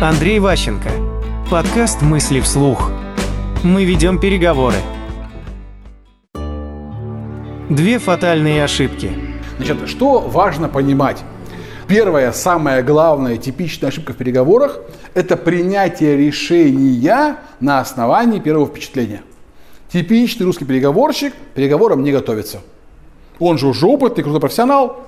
Андрей Ващенко. Подкаст «Мысли вслух». Мы ведем переговоры. Две фатальные ошибки. Значит, что важно понимать? Первая, самая главная, типичная ошибка в переговорах – это принятие решения на основании первого впечатления. Типичный русский переговорщик переговорам не готовится. Он же уже опытный, крутой профессионал.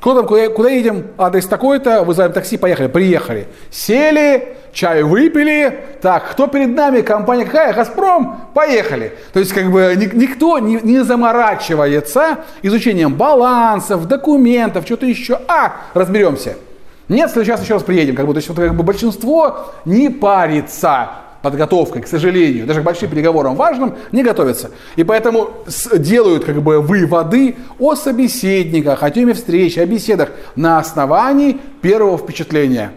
Куда там, куда, куда едем? Адрес такой-то, вызываем такси, поехали. Приехали. Сели, чай выпили. Так, кто перед нами? Компания какая? Газпром? Поехали. То есть, как бы, никто не, не заморачивается изучением балансов, документов, что-то еще. А, разберемся. Нет, сейчас еще раз приедем. Как бы, то есть, вот, как бы большинство не парится подготовкой, к сожалению, даже к большим переговорам важным, не готовятся. И поэтому делают как бы выводы о собеседниках, о теме встречи, о беседах на основании первого впечатления.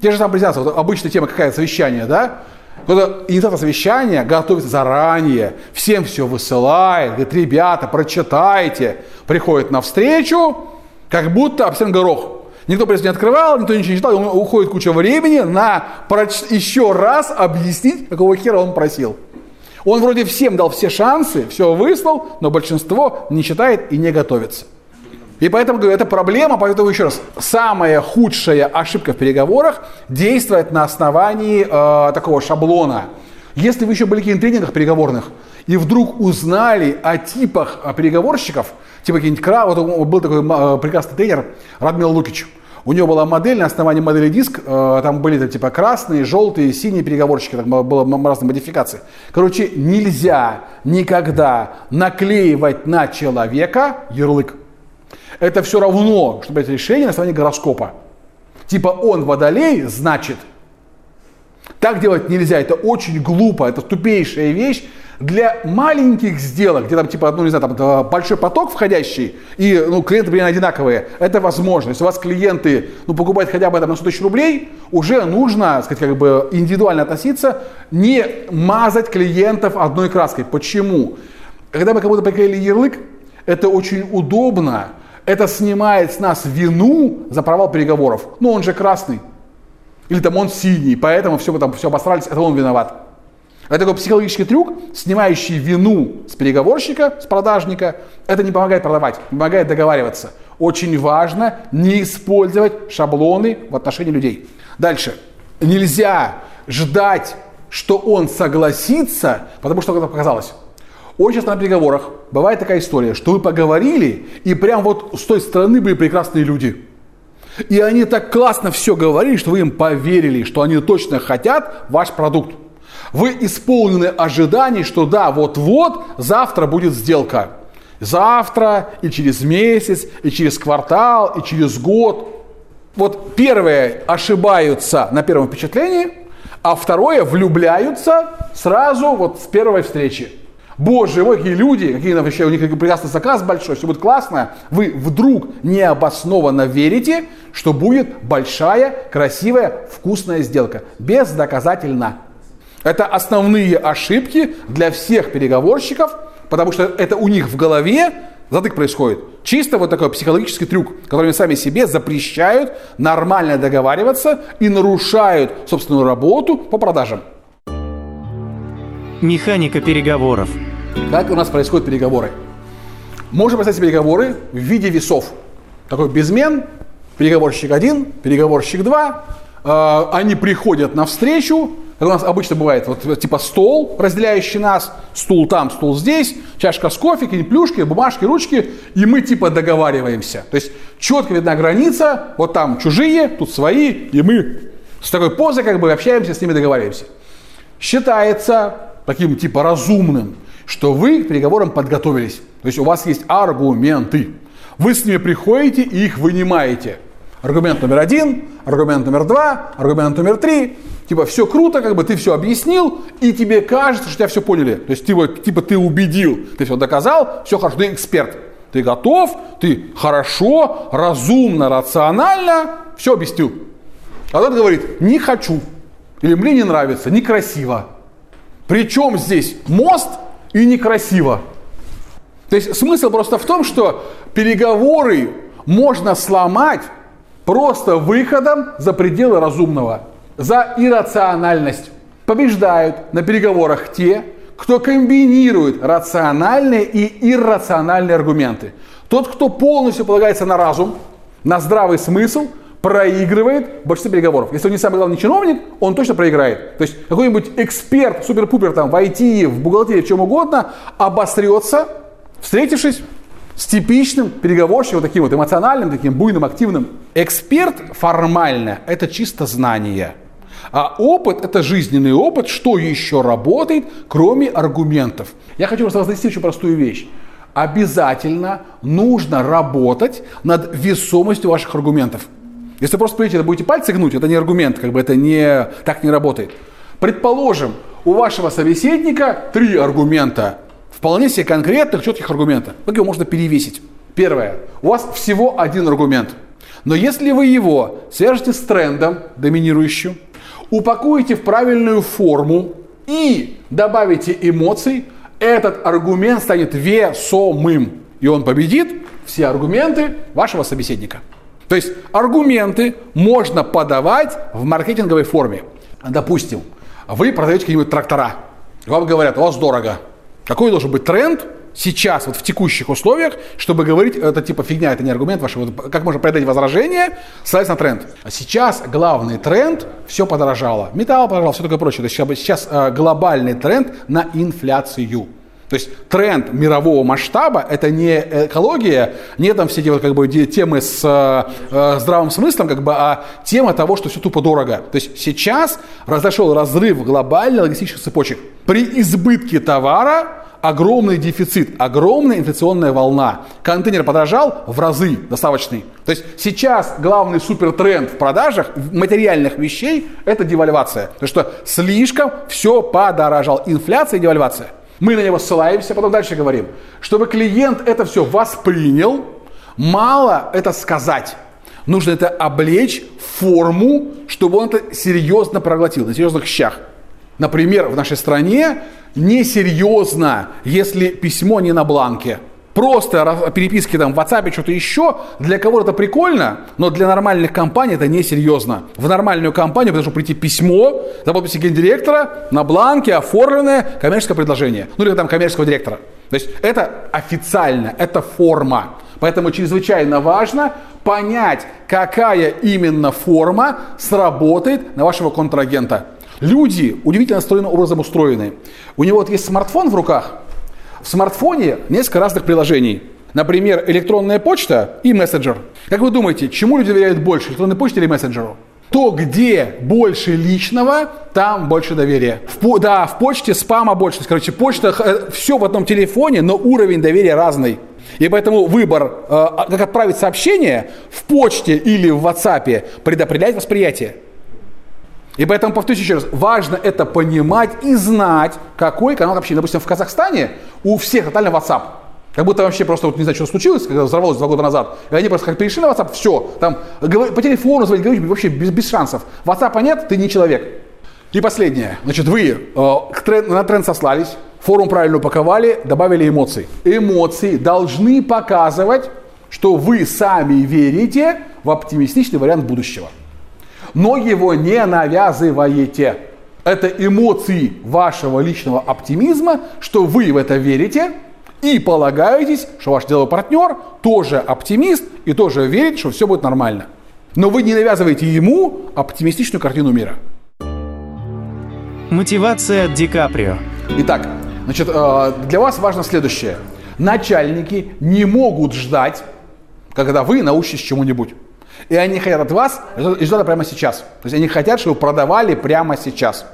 Те же самые презентации, вот обычная тема какая совещание, да? Когда инициатор совещания готовится заранее, всем все высылает, говорит, ребята, прочитайте, приходит на встречу, как будто обсен горох. Никто пресс не открывал, никто ничего не читал, ему уходит куча времени на проч... еще раз объяснить, какого хера он просил. Он вроде всем дал все шансы, все выслал, но большинство не читает и не готовится. И поэтому, говорю, это проблема, поэтому еще раз, самая худшая ошибка в переговорах действует на основании э, такого шаблона. Если вы еще были в тренингах переговорных, и вдруг узнали о типах переговорщиков, типа какие-нибудь Кра, вот был такой э, прекрасный тренер Радмил Лукич. У него была модель, на основании модели диск, э, там были типа красные, желтые, синие переговорщики, там было разные модификации. Короче, нельзя никогда наклеивать на человека ярлык. Это все равно, чтобы это решение на основании гороскопа. Типа он водолей, значит. Так делать нельзя, это очень глупо, это тупейшая вещь, для маленьких сделок, где там типа, ну не знаю, там большой поток входящий, и ну, клиенты примерно одинаковые, это возможно. Если у вас клиенты ну, покупают хотя бы там, на 100 тысяч рублей, уже нужно, сказать, как бы индивидуально относиться, не мазать клиентов одной краской. Почему? Когда мы кому-то приклеили ярлык, это очень удобно, это снимает с нас вину за провал переговоров. Ну, он же красный. Или там он синий, поэтому все, там, все обосрались, это он виноват. Это такой психологический трюк, снимающий вину с переговорщика, с продажника. Это не помогает продавать, помогает договариваться. Очень важно не использовать шаблоны в отношении людей. Дальше. Нельзя ждать, что он согласится, потому что это показалось. Очень часто на переговорах бывает такая история, что вы поговорили, и прям вот с той стороны были прекрасные люди. И они так классно все говорили, что вы им поверили, что они точно хотят ваш продукт. Вы исполнены ожиданий, что да, вот-вот завтра будет сделка. Завтра, и через месяц, и через квартал, и через год. Вот первые ошибаются на первом впечатлении, а второе влюбляются сразу вот с первой встречи. Боже мой, какие люди, какие вообще у них прекрасный заказ большой, все будет классно. Вы вдруг необоснованно верите, что будет большая, красивая, вкусная сделка. Бездоказательно. Это основные ошибки для всех переговорщиков, потому что это у них в голове затык происходит. Чисто вот такой психологический трюк, который они сами себе запрещают нормально договариваться и нарушают собственную работу по продажам. Механика переговоров. Как у нас происходят переговоры? Можно представить переговоры в виде весов. Такой безмен, переговорщик один, переговорщик два. Э, они приходят на встречу, как у нас обычно бывает, вот типа стол, разделяющий нас, стул там, стул здесь, чашка с кофе, какие-нибудь плюшки, бумажки, ручки, и мы типа договариваемся. То есть четко видна граница, вот там чужие, тут свои, и мы с такой позой как бы общаемся, с ними договариваемся. Считается таким типа разумным, что вы к переговорам подготовились. То есть у вас есть аргументы. Вы с ними приходите и их вынимаете. Аргумент номер один, аргумент номер два, аргумент номер три. Типа, все круто, как бы ты все объяснил, и тебе кажется, что тебя все поняли. То есть, типа, типа ты убедил, ты все доказал, все хорошо, ты эксперт. Ты готов, ты хорошо, разумно, рационально все объяснил. А тот говорит, не хочу, или мне не нравится, некрасиво. Причем здесь мост и некрасиво. То есть смысл просто в том, что переговоры можно сломать просто выходом за пределы разумного, за иррациональность. Побеждают на переговорах те, кто комбинирует рациональные и иррациональные аргументы. Тот, кто полностью полагается на разум, на здравый смысл, проигрывает в большинстве переговоров. Если он не самый главный чиновник, он точно проиграет. То есть какой-нибудь эксперт, супер-пупер там в IT, в бухгалтерии, в чем угодно, обосрется, встретившись с типичным переговорщиком, таким вот эмоциональным, таким буйным, активным. Эксперт формально – это чисто знание. А опыт – это жизненный опыт, что еще работает, кроме аргументов. Я хочу вас разнести очень простую вещь обязательно нужно работать над весомостью ваших аргументов. Если просто придете, будете пальцы гнуть, это не аргумент, как бы это не, так не работает. Предположим, у вашего собеседника три аргумента, вполне себе конкретных, четких аргумента. Как его можно перевесить? Первое. У вас всего один аргумент. Но если вы его свяжете с трендом доминирующим, упакуете в правильную форму и добавите эмоций, этот аргумент станет весомым. И он победит все аргументы вашего собеседника. То есть аргументы можно подавать в маркетинговой форме. Допустим, вы продаете какие-нибудь трактора. Вам говорят, у вас дорого. Какой должен быть тренд сейчас, вот в текущих условиях, чтобы говорить, это типа фигня, это не аргумент ваш, вот, как можно преодолеть возражение, ссылаясь на тренд. А сейчас главный тренд, все подорожало. Металл подорожал, все такое прочее. То есть сейчас э, глобальный тренд на инфляцию. То есть тренд мирового масштаба – это не экология, не там все вот как бы темы с э, здравым смыслом, как бы, а тема того, что все тупо дорого. То есть сейчас разошел разрыв глобальных логистических цепочек. При избытке товара огромный дефицит, огромная инфляционная волна. Контейнер подорожал в разы доставочный. То есть сейчас главный супертренд в продажах материальных вещей – это девальвация. Потому что слишком все подорожал. Инфляция и девальвация. Мы на него ссылаемся, потом дальше говорим. Чтобы клиент это все воспринял, мало это сказать. Нужно это облечь в форму, чтобы он это серьезно проглотил, на серьезных щах. Например, в нашей стране несерьезно, если письмо не на бланке – просто переписки там в WhatsApp, что-то еще, для кого-то это прикольно, но для нормальных компаний это несерьезно. В нормальную компанию должно прийти письмо за подписью гендиректора на бланке оформленное коммерческое предложение. Ну или там коммерческого директора. То есть это официально, это форма. Поэтому чрезвычайно важно понять, какая именно форма сработает на вашего контрагента. Люди удивительно образом устроены. У него вот есть смартфон в руках, в смартфоне несколько разных приложений. Например, электронная почта и мессенджер. Как вы думаете, чему люди доверяют больше, электронной почте или мессенджеру? То, где больше личного, там больше доверия. В, да, в почте спама больше. Короче, почта, э, все в одном телефоне, но уровень доверия разный. И поэтому выбор, э, а, как отправить сообщение в почте или в WhatsApp, предопределяет восприятие. И поэтому, повторюсь еще раз, важно это понимать и знать, какой канал общения. Допустим, в Казахстане у всех тотально WhatsApp. Как будто вообще просто вот не знаю, что случилось, когда взорвалось два года назад. И они просто как перешли на WhatsApp, все, там по телефону звонить, говорить, вообще без, без шансов. WhatsApp нет, ты не человек. И последнее. Значит, вы э, тренд, на тренд сослались, форум правильно упаковали, добавили эмоций. Эмоции должны показывать, что вы сами верите в оптимистичный вариант будущего но его не навязываете. Это эмоции вашего личного оптимизма, что вы в это верите и полагаетесь, что ваш деловой партнер тоже оптимист и тоже верит, что все будет нормально. Но вы не навязываете ему оптимистичную картину мира. Мотивация Ди Каприо. Итак, значит, э, для вас важно следующее. Начальники не могут ждать, когда вы научитесь чему-нибудь. И они хотят от вас результата прямо сейчас. То есть они хотят, чтобы продавали прямо сейчас.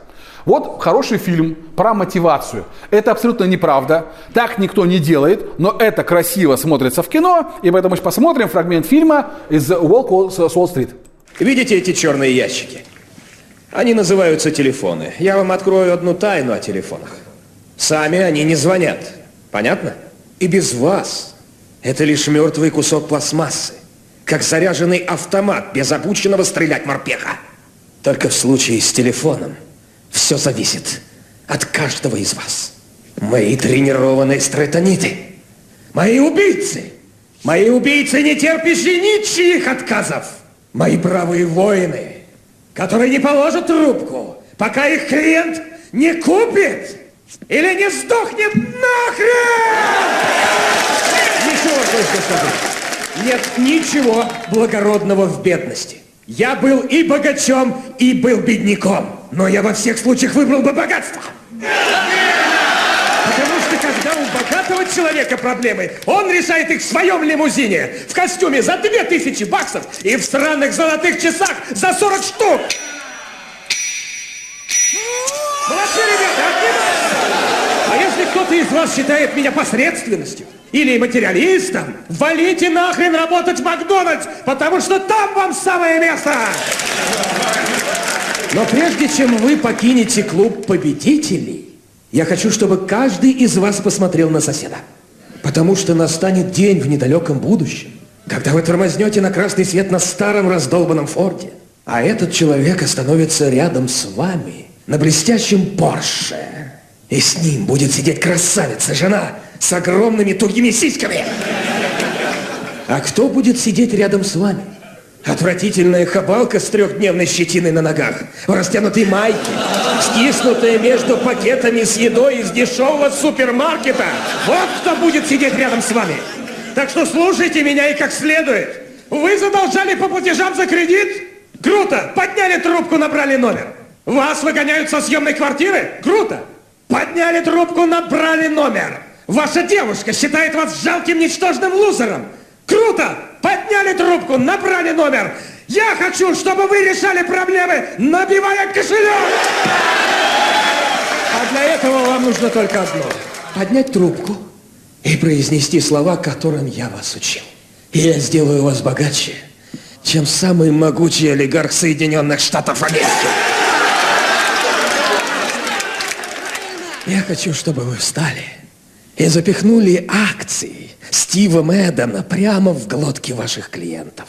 Вот хороший фильм про мотивацию. Это абсолютно неправда. Так никто не делает, но это красиво смотрится в кино. И поэтому мы посмотрим фрагмент фильма из «Волк с Уолл-стрит». Видите эти черные ящики? Они называются телефоны. Я вам открою одну тайну о телефонах. Сами они не звонят. Понятно? И без вас это лишь мертвый кусок пластмассы как заряженный автомат без обученного стрелять морпеха. Только в случае с телефоном все зависит от каждого из вас. Мои тренированные стретониты, мои убийцы, мои убийцы, не терпящие ничьих отказов, Мои бравые воины, которые не положат трубку, пока их клиент не купит или не сдохнет нахрен! Ничего больше сказать. Нет ничего благородного в бедности. Я был и богачом, и был бедняком. Но я во всех случаях выбрал бы богатство. Потому что когда у богатого человека проблемы, он решает их в своем лимузине, в костюме за 2000 баксов и в странных золотых часах за 40 штук. Молодцы, ребята, отнимайте! А если кто-то из вас считает меня посредственностью или материалистом, валите нахрен работать в Макдональдс, потому что там вам самое место! Но прежде чем вы покинете клуб победителей, я хочу, чтобы каждый из вас посмотрел на соседа. Потому что настанет день в недалеком будущем, когда вы тормознете на красный свет на старом раздолбанном форде, а этот человек остановится рядом с вами на блестящем Порше. И с ним будет сидеть красавица, жена с огромными тугими сиськами. А кто будет сидеть рядом с вами? Отвратительная хабалка с трехдневной щетиной на ногах, в растянутой майке, стиснутая между пакетами с едой из дешевого супермаркета. Вот кто будет сидеть рядом с вами. Так что слушайте меня и как следует. Вы задолжали по платежам за кредит? Круто! Подняли трубку, набрали номер. Вас выгоняют со съемной квартиры? Круто! Подняли трубку, набрали номер. Ваша девушка считает вас жалким, ничтожным лузером. Круто! Подняли трубку, набрали номер. Я хочу, чтобы вы решали проблемы, набивая кошелек. А для этого вам нужно только одно. Поднять трубку и произнести слова, которым я вас учил. И я сделаю вас богаче, чем самый могучий олигарх Соединенных Штатов Америки. Я хочу, чтобы вы встали и запихнули акции Стива Мэддена прямо в глотки ваших клиентов.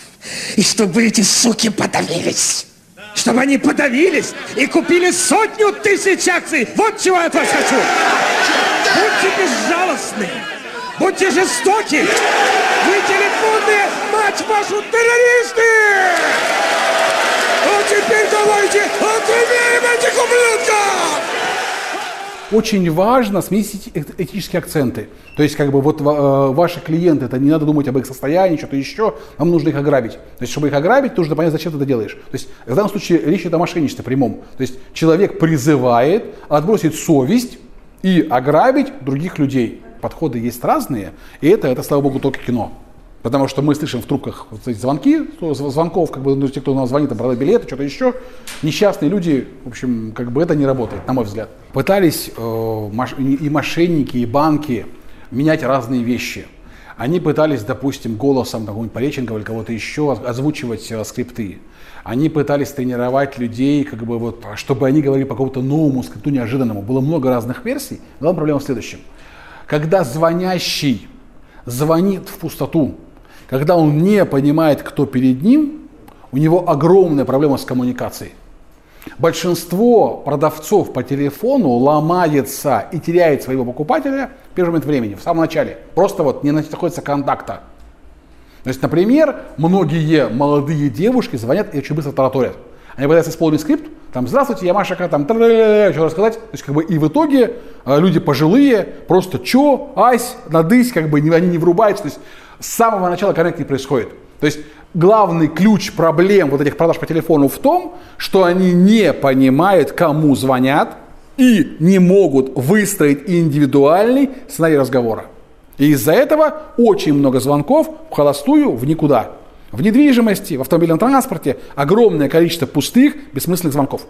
И чтобы эти суки подавились. Чтобы они подавились и купили сотню тысяч акций. Вот чего я от вас хочу. Будьте безжалостны. Будьте жестоки. Вы телефонные, мать вашу, террористы! А теперь давайте отымеем этих ублюдков! Очень важно сместить этические акценты. То есть, как бы, вот э, ваши клиенты, это не надо думать об их состоянии, что-то еще, вам нужно их ограбить. То есть, чтобы их ограбить, нужно понять, зачем ты это делаешь. То есть, в данном случае речь идет о мошенничестве прямом. То есть, человек призывает отбросить совесть и ограбить других людей. Подходы есть разные, и это, это слава богу, только кино. Потому что мы слышим в трубках вот эти звонки, звонков, как бы, ну, те, кто нам звонит, там, продать билеты, что-то еще. Несчастные люди, в общем, как бы это не работает, на мой взгляд. Пытались э, и мошенники, и банки менять разные вещи. Они пытались, допустим, голосом какого-нибудь Пореченкова или кого-то еще озвучивать э, скрипты. Они пытались тренировать людей, как бы вот, чтобы они говорили по какому-то новому скрипту неожиданному. Было много разных версий. Главная проблема в следующем. Когда звонящий звонит в пустоту, когда он не понимает, кто перед ним, у него огромная проблема с коммуникацией. Большинство продавцов по телефону ломается и теряет своего покупателя в первый момент времени, в самом начале. Просто вот не находится контакта. То есть, например, многие молодые девушки звонят и очень быстро тараторят. Они пытаются исполнить скрипт, там, здравствуйте, я Машака, там, что рассказать. То есть, как бы, и в итоге э, люди пожилые, просто чё, ась, надысь, как бы, они не врубаются. То есть, с самого начала коннект не происходит. То есть главный ключ проблем вот этих продаж по телефону в том, что они не понимают, кому звонят и не могут выстроить индивидуальный сценарий разговора. И из-за этого очень много звонков в холостую, в никуда. В недвижимости, в автомобильном транспорте огромное количество пустых, бессмысленных звонков.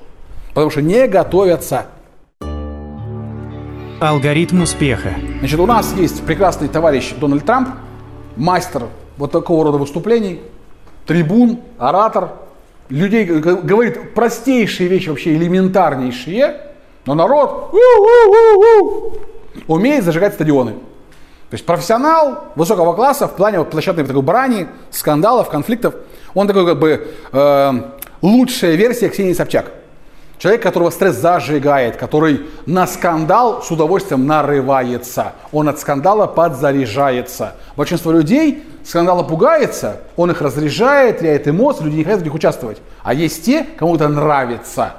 Потому что не готовятся. Алгоритм успеха. Значит, у нас есть прекрасный товарищ Дональд Трамп, мастер вот такого рода выступлений, трибун, оратор, людей говорит простейшие вещи, вообще элементарнейшие, но народ умеет зажигать стадионы. То есть профессионал высокого класса в плане вот площадной такой брани, скандалов, конфликтов. Он такой как бы э, лучшая версия Ксении Собчак. Человек, которого стресс зажигает, который на скандал с удовольствием нарывается. Он от скандала подзаряжается. Большинство людей скандала пугается, он их разряжает, теряет эмоции, люди не хотят в них участвовать. А есть те, кому это нравится.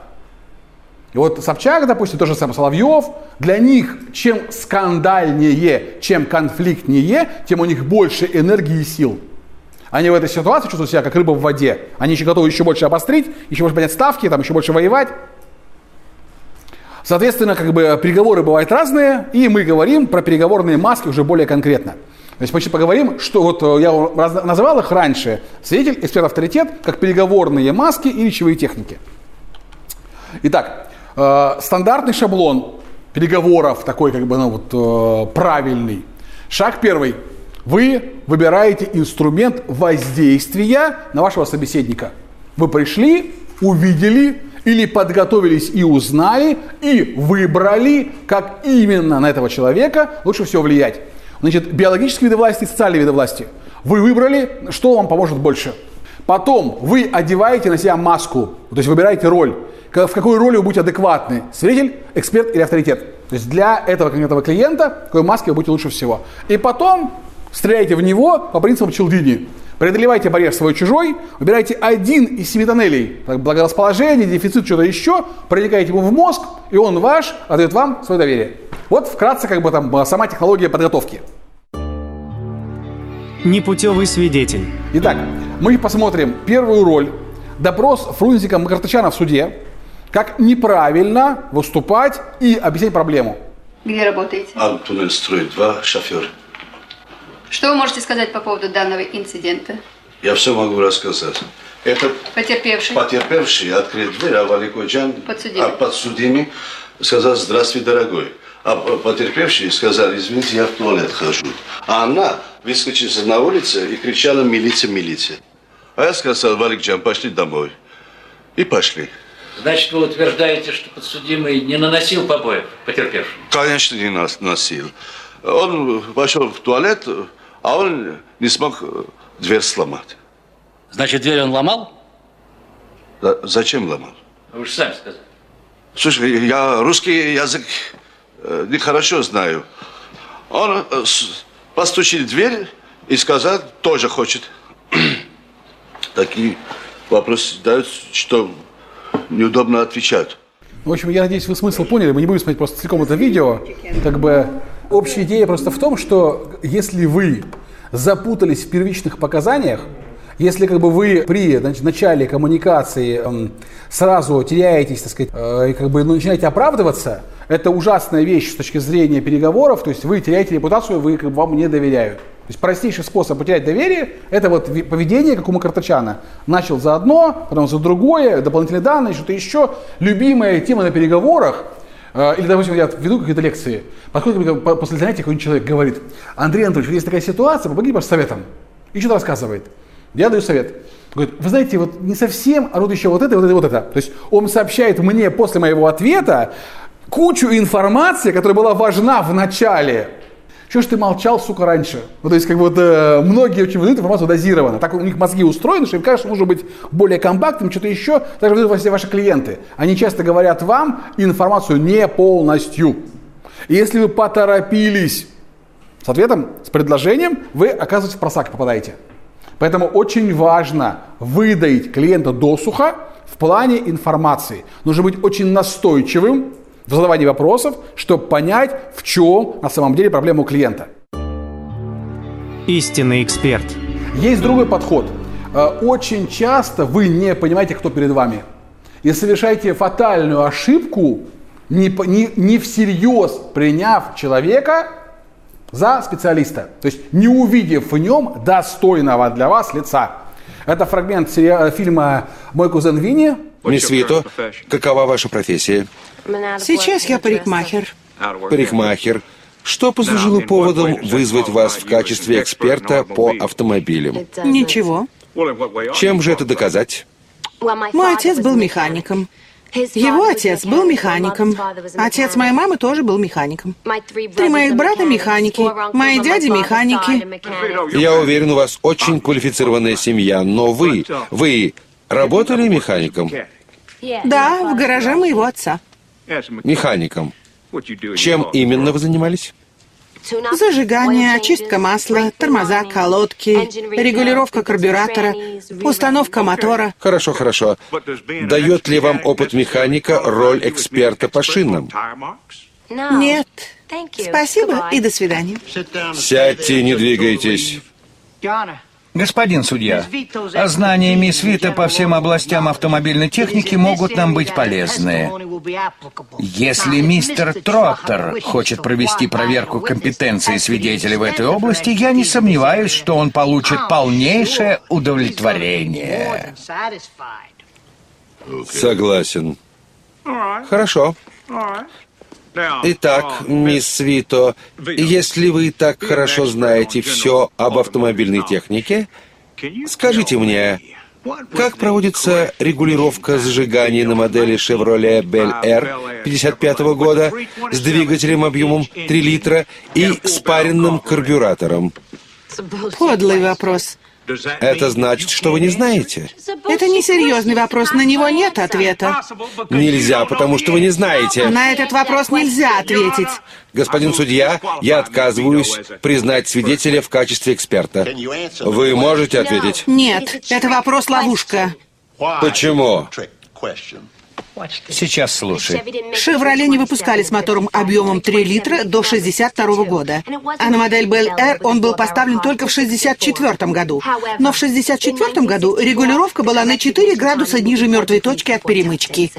И вот Собчак, допустим, тоже самое Соловьев, для них чем скандальнее, чем конфликтнее, тем у них больше энергии и сил. Они в этой ситуации чувствуют себя как рыба в воде. Они еще готовы еще больше обострить, еще больше поднять ставки, там еще больше воевать. Соответственно, как бы переговоры бывают разные, и мы говорим про переговорные маски уже более конкретно. То есть мы поговорим, что вот э, я называл их раньше, свидетель, эксперт, авторитет, как переговорные маски и речевые техники. Итак, э, стандартный шаблон переговоров, такой как бы ну, вот, э, правильный. Шаг первый. Вы выбираете инструмент воздействия на вашего собеседника. Вы пришли, увидели или подготовились и узнали, и выбрали, как именно на этого человека лучше всего влиять. Значит, биологические виды власти социальные виды власти. Вы выбрали, что вам поможет больше. Потом вы одеваете на себя маску, то есть выбираете роль. В какой роли вы будете адекватны? Свидетель, эксперт или авторитет? То есть для этого конкретного клиента какой маски вы будете лучше всего. И потом Стреляйте в него по принципу Челдини. Преодолевайте барьер свой-чужой, выбирайте один из семи тоннелей, благорасположение, дефицит, что-то еще, проникаете ему в мозг, и он ваш, отдает вам свое доверие. Вот вкратце как бы там сама технология подготовки. Непутевый свидетель. Итак, мы посмотрим первую роль. Допрос Фрунзика Макартычана в суде. Как неправильно выступать и объяснять проблему. Где работаете? Антунель строит два шофера. Что вы можете сказать по поводу данного инцидента? Я все могу рассказать. Этот Потерпевший. потерпевший открыл дверь, а Валикоджан, Подсудимый. а подсудимый сказал «Здравствуй, дорогой». А потерпевший сказал «Извините, я в туалет хожу». А она выскочила на улице и кричала «Милиция, милиция». А я сказал «Валикджан, пошли домой». И пошли. Значит, вы утверждаете, что подсудимый не наносил побоев потерпевшему? Конечно, не нас носил. Он пошел в туалет, а он не смог э, дверь сломать. Значит, дверь он ломал? За- Зачем ломал? Вы же сами сказали. Слушай, я русский язык э, нехорошо знаю. Он э, постучил в дверь и сказал, тоже хочет. Такие вопросы дают, что неудобно отвечать. В общем, я надеюсь, вы смысл поняли. Мы не будем смотреть просто целиком это видео. Как бы общая идея просто в том, что если вы запутались в первичных показаниях, если как бы вы при значит, начале коммуникации эм, сразу теряетесь, так сказать, э, и как бы ну, начинаете оправдываться, это ужасная вещь с точки зрения переговоров, то есть вы теряете репутацию, вы как бы вам не доверяют. То есть простейший способ потерять доверие – это вот поведение, как у Макартачана. Начал за одно, потом за другое, дополнительные данные, что-то еще. Любимая тема на переговорах или, допустим, я веду какие-то лекции, подходит после занятия какой-нибудь человек, говорит, Андрей Анатольевич, есть такая ситуация, помоги, пожалуйста, советом. И что-то рассказывает. Я даю совет. Говорит, вы знаете, вот не совсем, а вот еще вот это, вот это, вот это. То есть он сообщает мне после моего ответа кучу информации, которая была важна в начале. Чего ж ты молчал, сука, раньше? Ну, то есть, как вот, э, многие очень выдают информацию дозированно. Так у них мозги устроены, что им кажется, нужно быть более компактным, что-то еще. Так же выдают все ваши клиенты. Они часто говорят вам информацию не полностью. И если вы поторопились с ответом, с предложением, вы оказываетесь в просак попадаете. Поэтому очень важно выдаить клиента досуха в плане информации. Нужно быть очень настойчивым в задавании вопросов, чтобы понять, в чем на самом деле проблема у клиента. Истинный эксперт. Есть другой подход. Э, Очень часто вы не понимаете, кто перед вами. И совершаете фатальную ошибку, не, не, не всерьез приняв человека за специалиста. То есть не увидев в нем достойного для вас лица. Это фрагмент фильма «Мой кузен Винни». Мисс Вито, какова ваша профессия? Сейчас я парикмахер. Парикмахер. Что послужило поводом вызвать вас в качестве эксперта по автомобилям? Ничего. Чем же это доказать? Мой отец был механиком. Его отец был механиком. Отец моей мамы тоже был механиком. Три моих брата механики. Мои дяди механики. Я уверен, у вас очень квалифицированная семья, но вы, вы работали механиком? Да, в гараже моего отца. Механиком. Чем именно вы занимались? Зажигание, очистка масла, тормоза, колодки, регулировка карбюратора, установка мотора. Хорошо, хорошо. Дает ли вам опыт механика роль эксперта по шинам? Нет. Спасибо и до свидания. Сядьте, не двигайтесь. Господин судья, а знания мисс Вита по всем областям автомобильной техники могут нам быть полезны. Если мистер Троттер хочет провести проверку компетенции свидетелей в этой области, я не сомневаюсь, что он получит полнейшее удовлетворение. Согласен. Хорошо. Итак, мисс Вито, если вы так хорошо знаете все об автомобильной технике, скажите мне, как проводится регулировка зажигания на модели Chevrolet Bel Air? 55 года с двигателем объемом 3 литра и спаренным карбюратором? Подлый вопрос. Это значит, что вы не знаете? Это несерьезный вопрос, на него нет ответа. Нельзя, потому что вы не знаете. На этот вопрос нельзя ответить. Господин судья, я отказываюсь признать свидетеля в качестве эксперта. Вы можете ответить? Нет, это вопрос-ловушка. Почему? Сейчас слушай. «Шевроле» не выпускали с мотором объемом 3 литра до 62 года. А на модель Bel Air он был поставлен только в 64 году. Но в 64 году регулировка была на 4 градуса ниже мертвой точки от перемычки.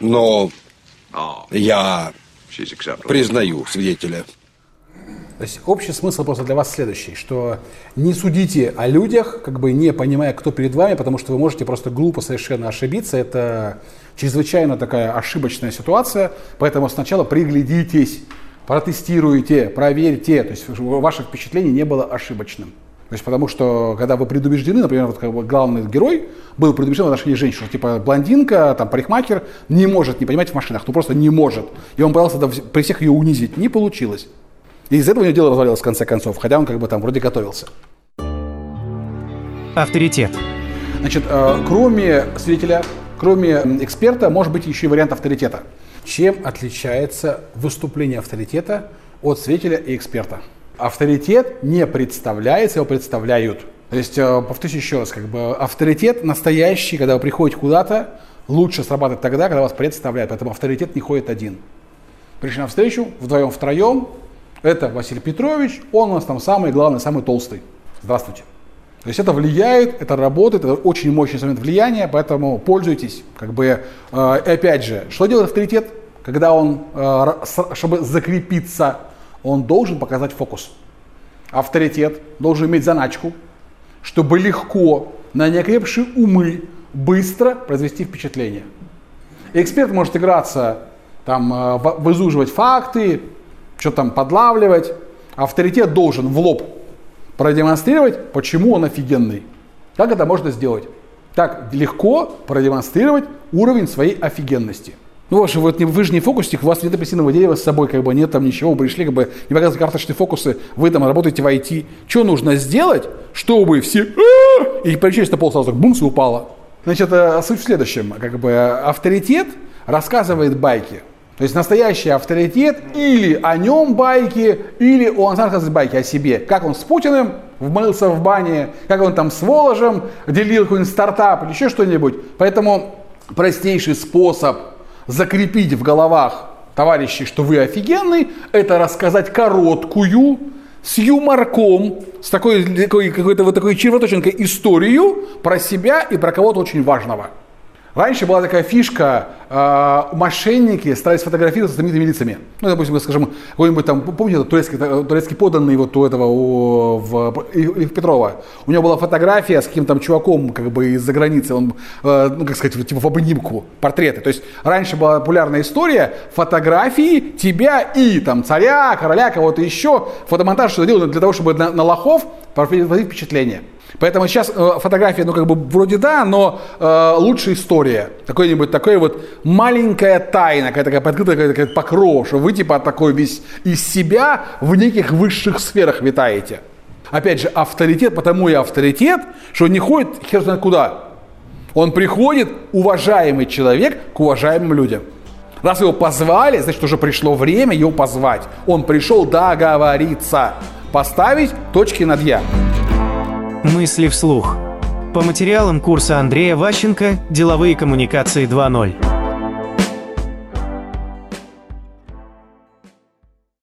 Но я признаю свидетеля. То есть общий смысл просто для вас следующий, что не судите о людях, как бы не понимая, кто перед вами, потому что вы можете просто глупо совершенно ошибиться. Это чрезвычайно такая ошибочная ситуация, поэтому сначала приглядитесь, протестируйте, проверьте, то есть ваше впечатление не было ошибочным. То есть потому что, когда вы предубеждены, например, вот как бы главный герой был предубежден в отношении женщин, что типа блондинка, там парикмахер не может не понимать в машинах, ну просто не может. И он пытался при всех ее унизить, не получилось. И из этого у него дело развалилось в конце концов, хотя он как бы там вроде готовился. Авторитет. Значит, э, кроме свидетеля, кроме эксперта, может быть еще и вариант авторитета. Чем отличается выступление авторитета от свидетеля и эксперта? Авторитет не представляется, его представляют. То есть, э, повторюсь еще раз, как бы авторитет настоящий, когда вы приходите куда-то, лучше срабатывает тогда, когда вас представляют. Поэтому авторитет не ходит один. Пришли на встречу, вдвоем, втроем, это Василий Петрович, он у нас там самый главный, самый толстый. Здравствуйте. То есть это влияет, это работает, это очень мощный инструмент влияния, поэтому пользуйтесь. Как бы, э, и опять же, что делает авторитет? Когда он, э, чтобы закрепиться, он должен показать фокус. Авторитет должен иметь заначку, чтобы легко на неокрепшие умы быстро произвести впечатление. Эксперт может играться, там, э, вызуживать факты, что там подлавливать. Авторитет должен в лоб продемонстрировать, почему он офигенный. Как это можно сделать? Так легко продемонстрировать уровень своей офигенности. Ну, ваше, вот, вы же не фокусник, у вас нет апельсинового дерева с собой, как бы нет там ничего, вы пришли, как бы не показываете карточные фокусы, вы там работаете в IT. Что нужно сделать, чтобы все и получилось на пол сразу бумс и упало. Значит, э, суть в следующем. Как бы авторитет рассказывает байки. То есть настоящий авторитет или о нем байки, или он сам байки о себе. Как он с Путиным вмылся в бане, как он там с Воложем делил какой-нибудь стартап или еще что-нибудь. Поэтому простейший способ закрепить в головах товарищей, что вы офигенный, это рассказать короткую, с юморком, с такой, такой какой-то вот такой червоточинкой историю про себя и про кого-то очень важного. Раньше была такая фишка, э, мошенники старались фотографироваться с знаменитыми лицами. Ну, допустим, скажем, какой-нибудь там, помните, турецкий, турецкий поданный вот у этого, у, в, в Петрова. У него была фотография с каким-то чуваком, как бы из-за границы, он, э, ну, как сказать, типа в обнимку, портреты. То есть раньше была популярная история, фотографии тебя и там царя, короля, кого-то еще, фотомонтаж что делают для того, чтобы на, на лохов производить впечатление. Поэтому сейчас э, фотография, ну как бы вроде да, но э, лучше история. Такой-нибудь такой вот маленькая тайна, какая-то такая подкрытая какая-то покров, что вы типа такой весь из себя в неких высших сферах витаете. Опять же, авторитет, потому и авторитет, что не ходит хер знает куда. Он приходит, уважаемый человек, к уважаемым людям. Раз его позвали, значит, уже пришло время его позвать. Он пришел договориться, поставить точки над «я». Мысли вслух. По материалам курса Андрея Ващенко «Деловые коммуникации 2.0».